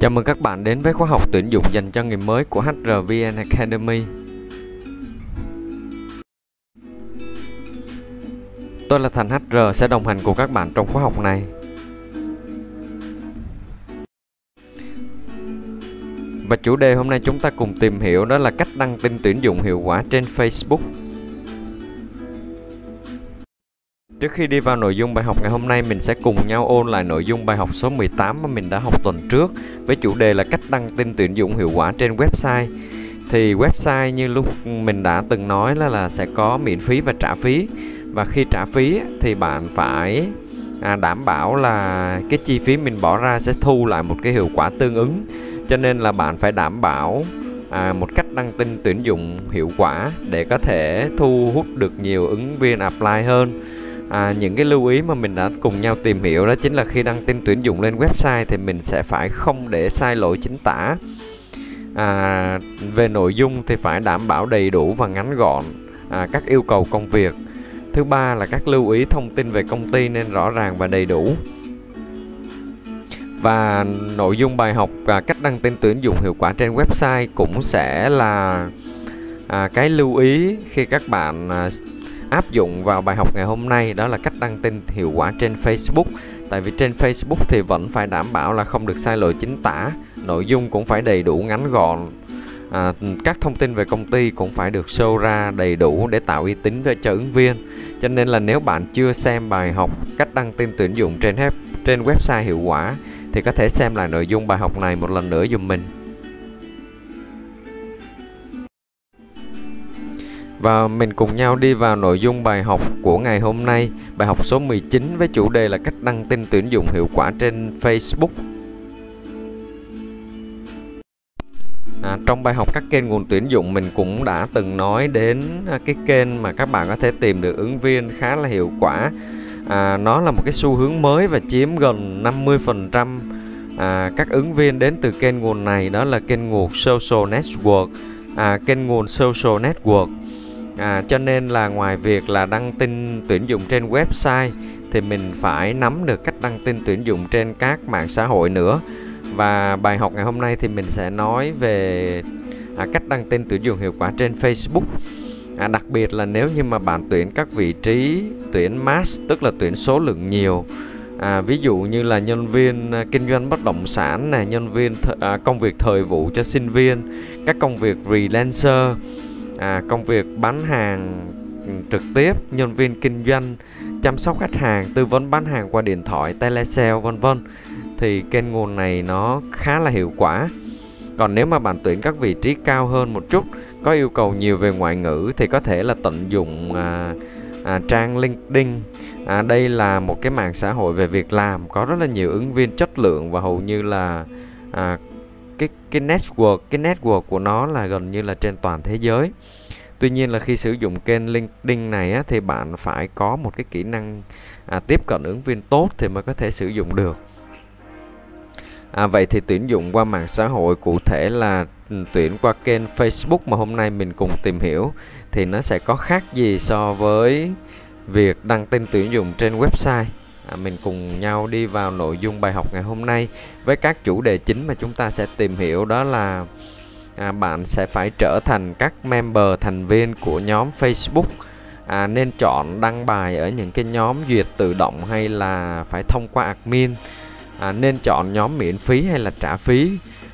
Chào mừng các bạn đến với khóa học tuyển dụng dành cho người mới của HRVN Academy. Tôi là Thành HR sẽ đồng hành cùng các bạn trong khóa học này. Và chủ đề hôm nay chúng ta cùng tìm hiểu đó là cách đăng tin tuyển dụng hiệu quả trên Facebook. Trước khi đi vào nội dung bài học ngày hôm nay, mình sẽ cùng nhau ôn lại nội dung bài học số 18 mà mình đã học tuần trước với chủ đề là cách đăng tin tuyển dụng hiệu quả trên website. Thì website như lúc mình đã từng nói là là sẽ có miễn phí và trả phí. Và khi trả phí thì bạn phải à, đảm bảo là cái chi phí mình bỏ ra sẽ thu lại một cái hiệu quả tương ứng. Cho nên là bạn phải đảm bảo à, một cách đăng tin tuyển dụng hiệu quả để có thể thu hút được nhiều ứng viên apply hơn à, những cái lưu ý mà mình đã cùng nhau tìm hiểu đó chính là khi đăng tin tuyển dụng lên website thì mình sẽ phải không để sai lỗi chính tả. À, về nội dung thì phải đảm bảo đầy đủ và ngắn gọn à, các yêu cầu công việc. Thứ ba là các lưu ý thông tin về công ty nên rõ ràng và đầy đủ. Và nội dung bài học à, cách đăng tin tuyển dụng hiệu quả trên website cũng sẽ là à, cái lưu ý khi các bạn à, áp dụng vào bài học ngày hôm nay đó là cách đăng tin hiệu quả trên Facebook. Tại vì trên Facebook thì vẫn phải đảm bảo là không được sai lỗi chính tả nội dung cũng phải đầy đủ ngắn gọn. À, các thông tin về công ty cũng phải được show ra đầy đủ để tạo uy tín cho, cho ứng viên. Cho nên là nếu bạn chưa xem bài học cách đăng tin tuyển dụng trên trên website hiệu quả thì có thể xem lại nội dung bài học này một lần nữa dùm mình. Và mình cùng nhau đi vào nội dung bài học của ngày hôm nay, bài học số 19 với chủ đề là cách đăng tin tuyển dụng hiệu quả trên Facebook. À, trong bài học các kênh nguồn tuyển dụng mình cũng đã từng nói đến à, cái kênh mà các bạn có thể tìm được ứng viên khá là hiệu quả. À, nó là một cái xu hướng mới và chiếm gần 50% à, các ứng viên đến từ kênh nguồn này đó là kênh nguồn social network, à, kênh nguồn social network à, cho nên là ngoài việc là đăng tin tuyển dụng trên website thì mình phải nắm được cách đăng tin tuyển dụng trên các mạng xã hội nữa. Và bài học ngày hôm nay thì mình sẽ nói về à, cách đăng tin tuyển dụng hiệu quả trên Facebook. À, đặc biệt là nếu như mà bạn tuyển các vị trí tuyển mass tức là tuyển số lượng nhiều à, ví dụ như là nhân viên à, kinh doanh bất động sản này nhân viên th- à, công việc thời vụ cho sinh viên các công việc freelancer à, công việc bán hàng trực tiếp nhân viên kinh doanh chăm sóc khách hàng tư vấn bán hàng qua điện thoại telesale vân vân. Thì kênh nguồn này nó khá là hiệu quả. Còn nếu mà bạn tuyển các vị trí cao hơn một chút có yêu cầu nhiều về ngoại ngữ thì có thể là tận dụng à, à, trang LinkedIn. À, đây là một cái mạng xã hội về việc làm có rất là nhiều ứng viên chất lượng và hầu như là à, cái cái network cái network của nó là gần như là trên toàn thế giới. Tuy nhiên là khi sử dụng kênh LinkedIn này á, thì bạn phải có một cái kỹ năng à, tiếp cận ứng viên tốt thì mới có thể sử dụng được. À, vậy thì tuyển dụng qua mạng xã hội cụ thể là ừ, tuyển qua kênh Facebook mà hôm nay mình cùng tìm hiểu thì nó sẽ có khác gì so với việc đăng tin tuyển dụng trên website à, mình cùng nhau đi vào nội dung bài học ngày hôm nay với các chủ đề chính mà chúng ta sẽ tìm hiểu đó là à, bạn sẽ phải trở thành các member thành viên của nhóm Facebook. À, nên chọn đăng bài ở những cái nhóm duyệt tự động hay là phải thông qua admin. À, nên chọn nhóm miễn phí hay là trả phí.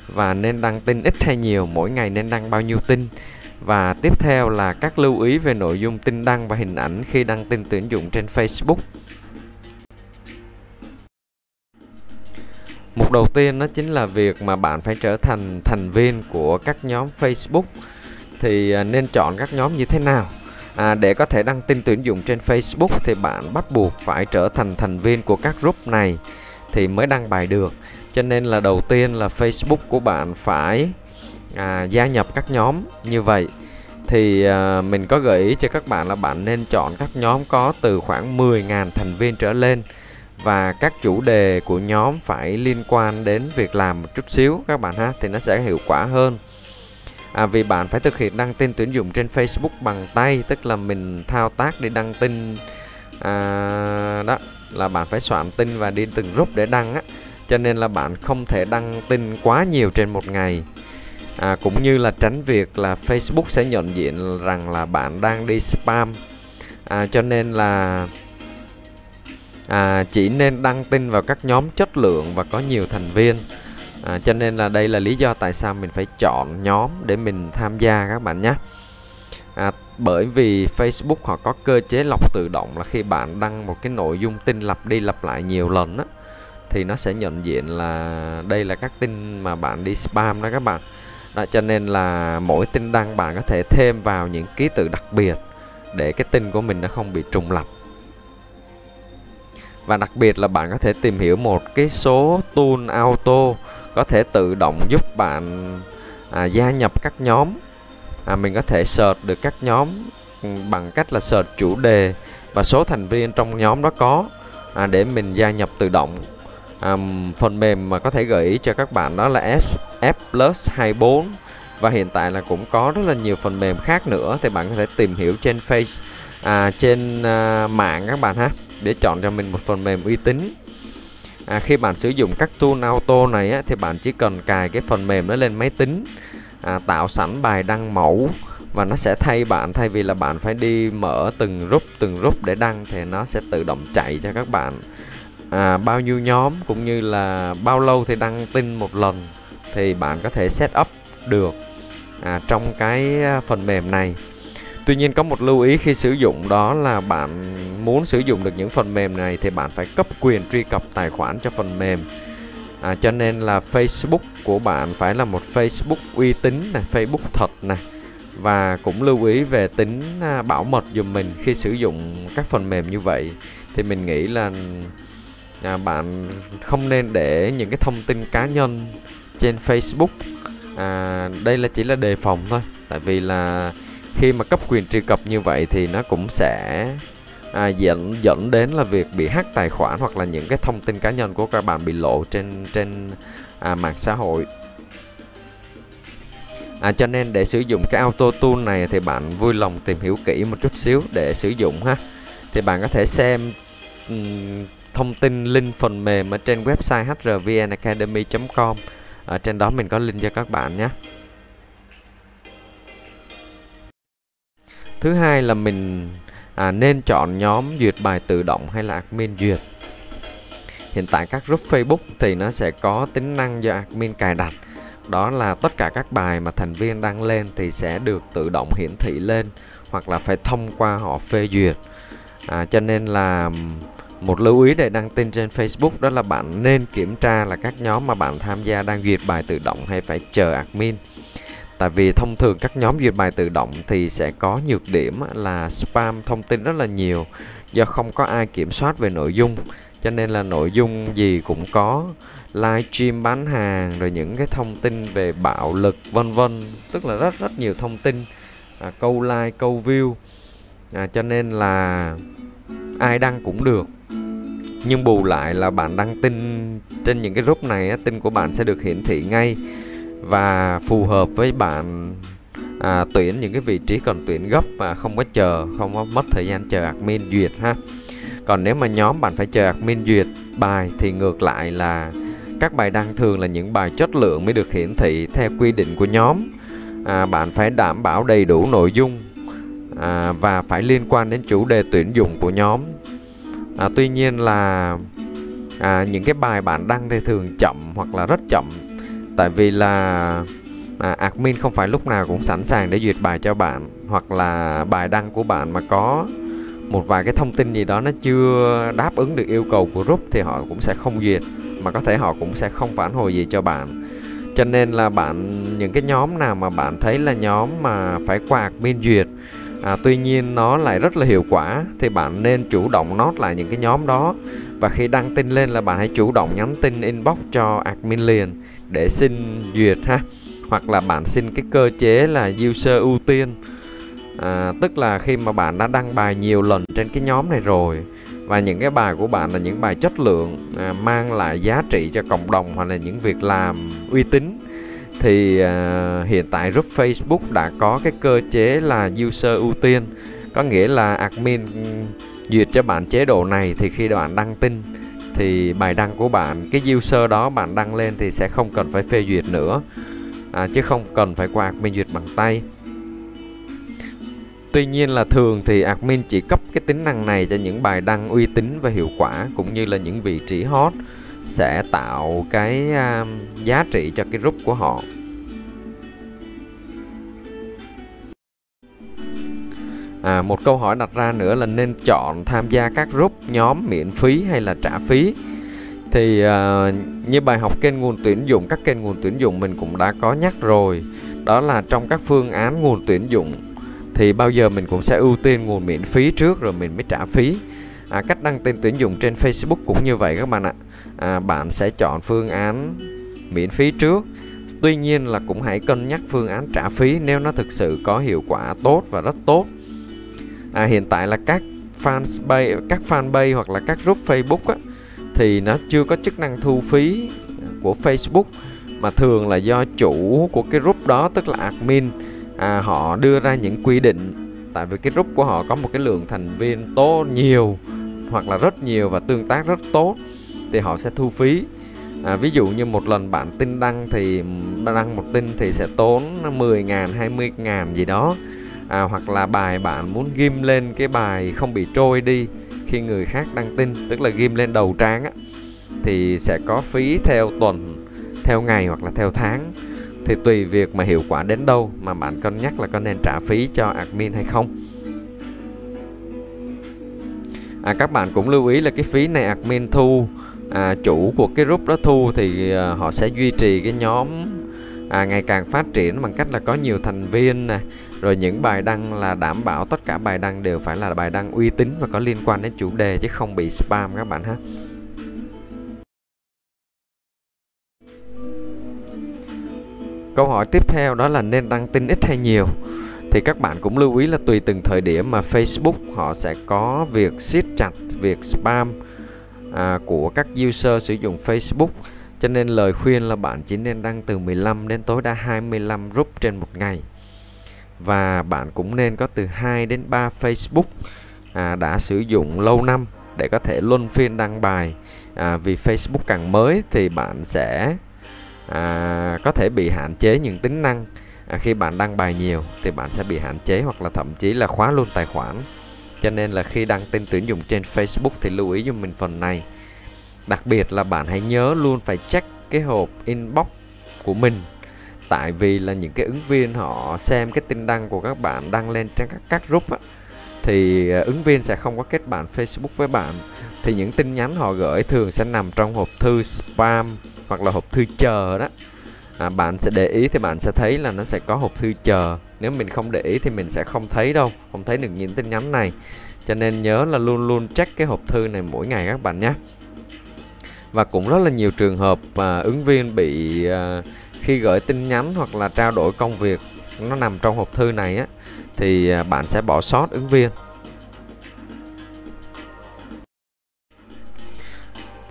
Và nên đăng tin ít hay nhiều mỗi ngày nên đăng bao nhiêu tin. Và tiếp theo là các lưu ý về nội dung tin đăng và hình ảnh khi đăng tin tuyển dụng trên Facebook. Mục đầu tiên đó chính là việc mà bạn phải trở thành thành viên của các nhóm Facebook. Thì à, nên chọn các nhóm như thế nào? À, để có thể đăng tin tuyển dụng trên Facebook thì bạn bắt buộc phải trở thành thành viên của các group này thì mới đăng bài được. Cho nên là đầu tiên là Facebook của bạn phải à, gia nhập các nhóm như vậy. Thì à, mình có gợi ý cho các bạn là bạn nên chọn các nhóm có từ khoảng 10.000 thành viên trở lên và các chủ đề của nhóm phải liên quan đến việc làm một chút xíu các bạn ha thì nó sẽ hiệu quả hơn. À, vì bạn phải thực hiện đăng tin tuyển dụng trên Facebook bằng tay tức là mình thao tác để đăng tin. À, đó là bạn phải soạn tin và đi từng group để đăng á. Cho nên là bạn không thể đăng tin quá nhiều trên một ngày. À, cũng như là tránh việc là Facebook sẽ nhận diện rằng là bạn đang đi spam. À, cho nên là à, chỉ nên đăng tin vào các nhóm chất lượng và có nhiều thành viên. À, cho nên là đây là lý do tại sao mình phải chọn nhóm để mình tham gia các bạn nhé. À, bởi vì Facebook họ có cơ chế lọc tự động là khi bạn đăng một cái nội dung tin lặp đi lặp lại nhiều lần á thì nó sẽ nhận diện là đây là các tin mà bạn đi spam đó các bạn. Đó, cho nên là mỗi tin đăng bạn có thể thêm vào những ký tự đặc biệt để cái tin của mình nó không bị trùng lặp và đặc biệt là bạn có thể tìm hiểu một cái số tool auto có thể tự động giúp bạn à, gia nhập các nhóm. À, mình có thể search được các nhóm ừ, bằng cách là search chủ đề và số thành viên trong nhóm đó có à, để mình gia nhập tự động. À, phần mềm mà có thể gợi ý cho các bạn đó là F, F Plus 24 và hiện tại là cũng có rất là nhiều phần mềm khác nữa thì bạn có thể tìm hiểu trên Face à, trên à, mạng các bạn ha để chọn cho mình một phần mềm uy tín. À, khi bạn sử dụng các tool auto này á, thì bạn chỉ cần cài cái phần mềm đó lên máy tính à, tạo sẵn bài đăng mẫu và nó sẽ thay bạn thay vì là bạn phải đi mở từng group từng group để đăng thì nó sẽ tự động chạy cho các bạn. À, bao nhiêu nhóm cũng như là bao lâu thì đăng tin một lần thì bạn có thể set up được à, trong cái à, phần mềm này. Tuy nhiên có một lưu ý khi sử dụng đó là bạn muốn sử dụng được những phần mềm này thì bạn phải cấp quyền truy cập tài khoản cho phần mềm. À, cho nên là Facebook của bạn phải là một Facebook uy tín này Facebook thật này. Và cũng lưu ý về tính à, bảo mật dùm mình khi sử dụng các phần mềm như vậy. Thì mình nghĩ là à, bạn không nên để những cái thông tin cá nhân trên Facebook. À, đây là chỉ là đề phòng thôi tại vì là khi mà cấp quyền truy cập như vậy thì nó cũng sẽ à, dẫn dẫn đến là việc bị hack tài khoản hoặc là những cái thông tin cá nhân của các bạn bị lộ trên trên à, mạng xã hội. À, cho nên để sử dụng cái auto tool này thì bạn vui lòng tìm hiểu kỹ một chút xíu để sử dụng ha. Thì bạn có thể xem um, thông tin link phần mềm ở trên website hrvnacademy.com ở trên đó mình có link cho các bạn nhé. Thứ hai là mình à, nên chọn nhóm duyệt bài tự động hay là admin duyệt. Hiện tại các group Facebook thì nó sẽ có tính năng do admin cài đặt. Đó là tất cả các bài mà thành viên đăng lên thì sẽ được tự động hiển thị lên hoặc là phải thông qua họ phê duyệt. À, cho nên là một lưu ý để đăng tin trên Facebook đó là bạn nên kiểm tra là các nhóm mà bạn tham gia đang duyệt bài tự động hay phải chờ admin. Tại vì thông thường các nhóm duyệt bài tự động thì sẽ có nhược điểm là spam thông tin rất là nhiều do không có ai kiểm soát về nội dung. Cho nên là nội dung gì cũng có livestream bán hàng rồi những cái thông tin về bạo lực vân vân tức là rất rất nhiều thông tin à, câu like câu view. À, cho nên là ai đăng cũng được. Nhưng bù lại là bạn đăng tin trên những cái group này tin của bạn sẽ được hiển thị ngay và phù hợp với bạn à, tuyển những cái vị trí cần tuyển gấp và không có chờ không có mất thời gian chờ admin duyệt ha. Còn nếu mà nhóm bạn phải chờ admin duyệt bài thì ngược lại là các bài đăng thường là những bài chất lượng mới được hiển thị theo quy định của nhóm. À, bạn phải đảm bảo đầy đủ nội dung à, và phải liên quan đến chủ đề tuyển dụng của nhóm. À, tuy nhiên là à, những cái bài bạn đăng thì thường chậm hoặc là rất chậm tại vì là à, admin không phải lúc nào cũng sẵn sàng để duyệt bài cho bạn hoặc là bài đăng của bạn mà có một vài cái thông tin gì đó nó chưa đáp ứng được yêu cầu của group thì họ cũng sẽ không duyệt mà có thể họ cũng sẽ không phản hồi gì cho bạn. Cho nên là bạn những cái nhóm nào mà bạn thấy là nhóm mà phải qua admin duyệt à, tuy nhiên nó lại rất là hiệu quả thì bạn nên chủ động nốt lại những cái nhóm đó. Và khi đăng tin lên là bạn hãy chủ động nhắn tin inbox cho admin liền để xin duyệt ha. Hoặc là bạn xin cái cơ chế là user ưu tiên. À, tức là khi mà bạn đã đăng bài nhiều lần trên cái nhóm này rồi và những cái bài của bạn là những bài chất lượng à, mang lại giá trị cho cộng đồng hoặc là những việc làm uy tín thì à, hiện tại group Facebook đã có cái cơ chế là user ưu tiên. Có nghĩa là admin duyệt cho bạn chế độ này thì khi bạn đăng tin thì bài đăng của bạn cái user đó bạn đăng lên thì sẽ không cần phải phê duyệt nữa à, chứ không cần phải qua admin duyệt bằng tay Tuy nhiên là thường thì admin chỉ cấp cái tính năng này cho những bài đăng uy tín và hiệu quả cũng như là những vị trí hot sẽ tạo cái uh, giá trị cho cái group của họ. À, một câu hỏi đặt ra nữa là nên chọn tham gia các group nhóm miễn phí hay là trả phí? Thì à, như bài học kênh nguồn tuyển dụng các kênh nguồn tuyển dụng mình cũng đã có nhắc rồi. Đó là trong các phương án nguồn tuyển dụng thì bao giờ mình cũng sẽ ưu tiên nguồn miễn phí trước rồi mình mới trả phí. À, cách đăng tin tuyển dụng trên Facebook cũng như vậy các bạn ạ. À, bạn sẽ chọn phương án miễn phí trước. Tuy nhiên là cũng hãy cân nhắc phương án trả phí nếu nó thực sự có hiệu quả tốt và rất tốt à, hiện tại là các fanpage các fanpage hoặc là các group Facebook á, thì nó chưa có chức năng thu phí của Facebook mà thường là do chủ của cái group đó tức là admin à, họ đưa ra những quy định. Tại vì cái group của họ có một cái lượng thành viên tốt nhiều hoặc là rất nhiều và tương tác rất tốt thì họ sẽ thu phí. À, ví dụ như một lần bạn tin đăng thì đăng một tin thì sẽ tốn 10 ngàn 20 ngàn gì đó à, hoặc là bài bạn muốn ghim lên cái bài không bị trôi đi khi người khác đăng tin tức là ghim lên đầu trang á thì sẽ có phí theo tuần theo ngày hoặc là theo tháng. Thì tùy việc mà hiệu quả đến đâu mà bạn cân nhắc là có nên trả phí cho admin hay không. À, các bạn cũng lưu ý là cái phí này admin thu à, chủ của cái group đó thu thì à, họ sẽ duy trì cái nhóm à, ngày càng phát triển bằng cách là có nhiều thành viên nè rồi những bài đăng là đảm bảo tất cả bài đăng đều phải là bài đăng uy tín và có liên quan đến chủ đề chứ không bị spam các bạn ha. Câu hỏi tiếp theo đó là nên đăng tin ít hay nhiều? Thì các bạn cũng lưu ý là tùy từng thời điểm mà Facebook họ sẽ có việc siết chặt việc spam à, của các user sử dụng Facebook. Cho nên lời khuyên là bạn chỉ nên đăng từ 15 đến tối đa 25 group trên một ngày và bạn cũng nên có từ 2 đến 3 Facebook à, đã sử dụng lâu năm để có thể luân phiên đăng bài. À, vì Facebook càng mới thì bạn sẽ à, có thể bị hạn chế những tính năng. À, khi bạn đăng bài nhiều thì bạn sẽ bị hạn chế hoặc là thậm chí là khóa luôn tài khoản. Cho nên là khi đăng tin tuyển dụng trên Facebook thì lưu ý cho mình phần này. Đặc biệt là bạn hãy nhớ luôn phải check cái hộp inbox của mình tại vì là những cái ứng viên họ xem cái tin đăng của các bạn đăng lên trên các các group á, thì ờ, ứng viên sẽ không có kết bạn Facebook với bạn. Thì những tin nhắn họ gửi thường sẽ nằm trong hộp thư spam hoặc là hộp thư chờ đó. À, bạn sẽ để ý thì bạn sẽ thấy là nó sẽ có hộp thư chờ. Nếu mình không để ý thì mình sẽ không thấy đâu không thấy được những tin nhắn này. Cho nên nhớ là luôn luôn check cái hộp thư này mỗi ngày các bạn nhé. Và cũng rất là nhiều trường hợp à, ứng viên bị à, khi gửi tin nhắn hoặc là trao đổi công việc nó nằm trong hộp thư này á thì à, bạn sẽ bỏ sót ứng viên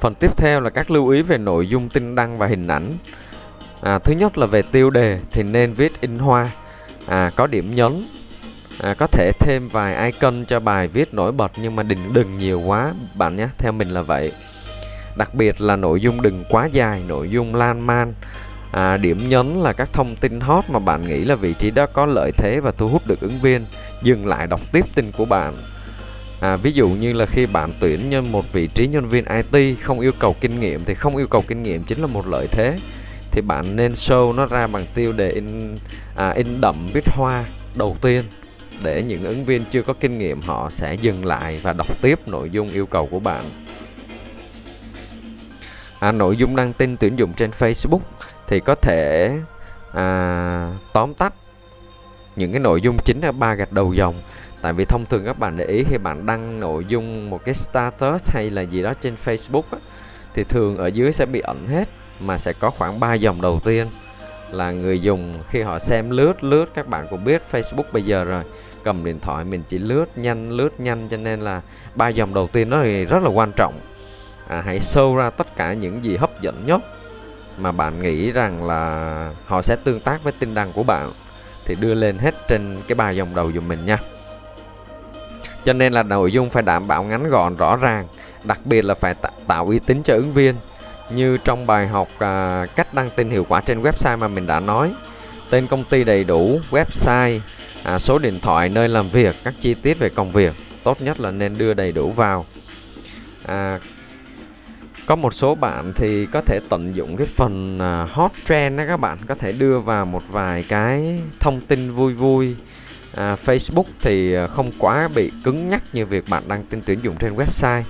Phần tiếp theo là các lưu ý về nội dung tin đăng và hình ảnh. À, thứ nhất là về tiêu đề thì nên viết in hoa, à, có điểm nhấn. À, có thể thêm vài icon cho bài viết nổi bật nhưng mà đừng đừng nhiều quá bạn nhé, theo mình là vậy. Đặc biệt là nội dung đừng quá dài, nội dung lan man. À, điểm nhấn là các thông tin hot mà bạn nghĩ là vị trí đó có lợi thế và thu hút được ứng viên. Dừng lại đọc tiếp tin của bạn. À, ví dụ như là khi bạn tuyển nhân một vị trí nhân viên IT không yêu cầu kinh nghiệm thì không yêu cầu kinh nghiệm chính là một lợi thế. Thì bạn nên show nó ra bằng tiêu đề in à, in đậm viết hoa đầu tiên. Để những ứng viên chưa có kinh nghiệm họ sẽ dừng lại và đọc tiếp nội dung yêu cầu của bạn. À, nội dung đăng tin tuyển dụng trên Facebook thì có thể à, tóm tắt những cái nội dung chính là ba gạch đầu dòng. Tại vì thông thường các bạn để ý khi bạn đăng nội dung một cái status hay là gì đó trên Facebook á, thì thường ở dưới sẽ bị ẩn hết mà sẽ có khoảng 3 dòng đầu tiên là người dùng khi họ xem lướt lướt. Các bạn cũng biết Facebook bây giờ rồi cầm điện thoại mình chỉ lướt nhanh lướt nhanh cho nên là ba dòng đầu tiên nó thì rất là quan trọng. À, hãy show ra tất cả những gì hấp dẫn nhất mà bạn nghĩ rằng là họ sẽ tương tác với tin đăng của bạn thì đưa lên hết trên cái bài dòng đầu dùm mình nha. Cho nên là nội dung phải đảm bảo ngắn gọn rõ ràng đặc biệt là phải tạo uy tín cho ứng viên. Như trong bài học à, cách đăng tin hiệu quả trên website mà mình đã nói tên công ty đầy đủ website à, số điện thoại nơi làm việc các chi tiết về công việc tốt nhất là nên đưa đầy đủ vào. À, có một số bạn thì có thể tận dụng cái phần à, hot trend đó các bạn. Có thể đưa vào một vài cái thông tin vui vui. À, Facebook thì à, không quá bị cứng nhắc như việc bạn đăng tin tuyển dụng trên website.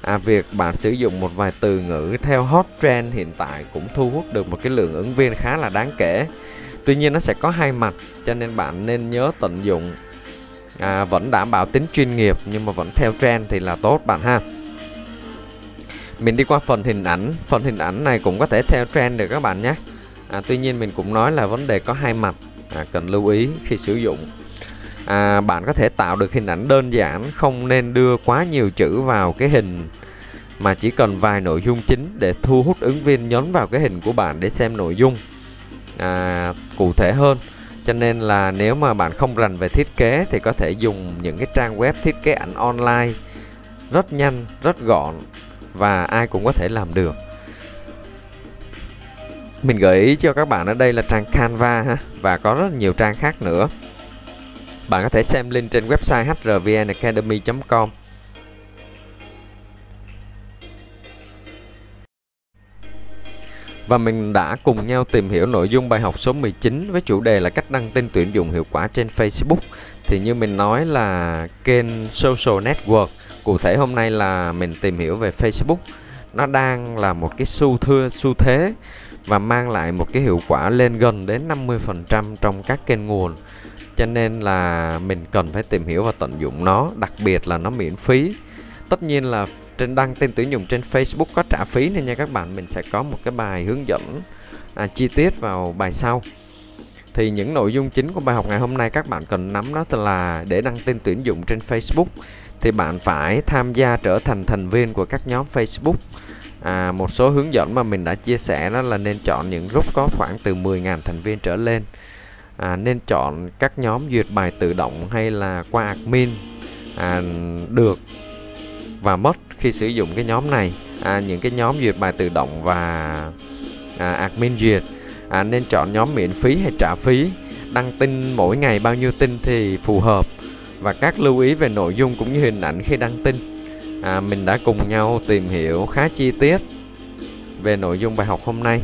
À, việc bạn sử dụng một vài từ ngữ theo hot trend hiện tại cũng thu hút được một cái lượng ứng viên khá là đáng kể. Tuy nhiên nó sẽ có hai mặt cho nên bạn nên nhớ tận dụng. À, vẫn đảm bảo tính chuyên nghiệp nhưng mà vẫn theo trend thì là tốt bạn ha mình đi qua phần hình ảnh. Phần hình ảnh này cũng có thể theo trend được các bạn nhé. À, tuy nhiên mình cũng nói là vấn đề có hai mặt à, cần lưu ý khi sử dụng. À, bạn có thể tạo được hình ảnh đơn giản không nên đưa quá nhiều chữ vào cái hình mà chỉ cần vài nội dung chính để thu hút ứng viên nhấn vào cái hình của bạn để xem nội dung à, cụ thể hơn. Cho nên là nếu mà bạn không rành về thiết kế thì có thể dùng những cái trang web thiết kế ảnh online rất nhanh rất gọn và ai cũng có thể làm được. Mình gợi ý cho các bạn ở đây là trang Canva ha và có rất nhiều trang khác nữa. Bạn có thể xem link trên website hrvnacademy.com Và mình đã cùng nhau tìm hiểu nội dung bài học số 19 với chủ đề là cách đăng tin tuyển dụng hiệu quả trên Facebook. Thì như mình nói là kênh social network, cụ thể hôm nay là mình tìm hiểu về Facebook. Nó đang là một cái xu thưa xu thế và mang lại một cái hiệu quả lên gần đến 50% trong các kênh nguồn. Cho nên là mình cần phải tìm hiểu và tận dụng nó đặc biệt là nó miễn phí. Tất nhiên là trên đăng tin tuyển dụng trên Facebook có trả phí nên nha các bạn mình sẽ có một cái bài hướng dẫn à, chi tiết vào bài sau. Thì những nội dung chính của bài học ngày hôm nay các bạn cần nắm đó là để đăng tin tuyển dụng trên Facebook thì bạn phải tham gia trở thành thành viên của các nhóm Facebook. À, một số hướng dẫn mà mình đã chia sẻ đó là nên chọn những group có khoảng từ 10.000 thành viên trở lên. À, nên chọn các nhóm duyệt bài tự động hay là qua admin à, được và mất khi sử dụng cái nhóm này. À, những cái nhóm duyệt bài tự động và à, admin duyệt. À, nên chọn nhóm miễn phí hay trả phí. Đăng tin mỗi ngày bao nhiêu tin thì phù hợp và các lưu ý về nội dung cũng như hình ảnh khi đăng tin. À, mình đã cùng nhau tìm hiểu khá chi tiết về nội dung bài học hôm nay.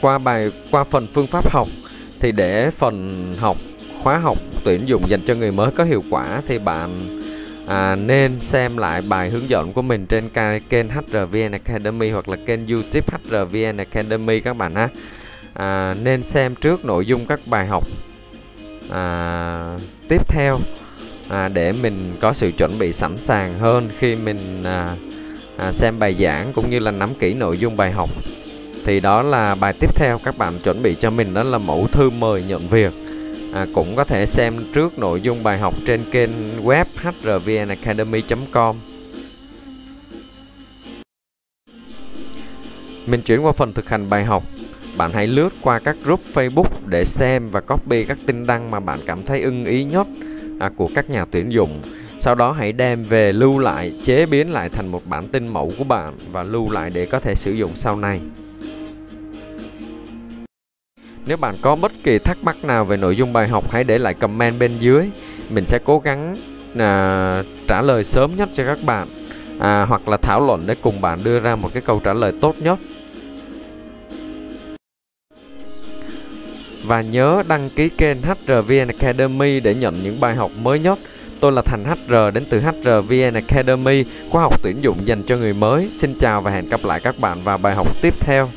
Qua bài qua phần phương pháp học thì để phần học khóa học tuyển dụng dành cho người mới có hiệu quả thì bạn à, nên xem lại bài hướng dẫn của mình trên kênh HRVN Academy hoặc là kênh YouTube HRVN Academy các bạn ha à, nên xem trước nội dung các bài học à, tiếp theo à, để mình có sự chuẩn bị sẵn sàng hơn khi mình à, à, xem bài giảng cũng như là nắm kỹ nội dung bài học. Thì đó là bài tiếp theo các bạn chuẩn bị cho mình đó là mẫu thư mời nhận việc. À, cũng có thể xem trước nội dung bài học trên kênh web hrvnacademy.com mình chuyển qua phần thực hành bài học bạn hãy lướt qua các group Facebook để xem và copy các tin đăng mà bạn cảm thấy ưng ý nhất à, của các nhà tuyển dụng sau đó hãy đem về lưu lại chế biến lại thành một bản tin mẫu của bạn và lưu lại để có thể sử dụng sau này nếu bạn có bất kỳ thắc mắc nào về nội dung bài học hãy để lại comment bên dưới. Mình sẽ cố gắng à, trả lời sớm nhất cho các bạn à, hoặc là thảo luận để cùng bạn đưa ra một cái câu trả lời tốt nhất. Và nhớ đăng ký kênh HRVN Academy để nhận những bài học mới nhất. Tôi là Thành HR đến từ HRVN Academy, khóa học tuyển dụng dành cho người mới. Xin chào và hẹn gặp lại các bạn vào bài học tiếp theo.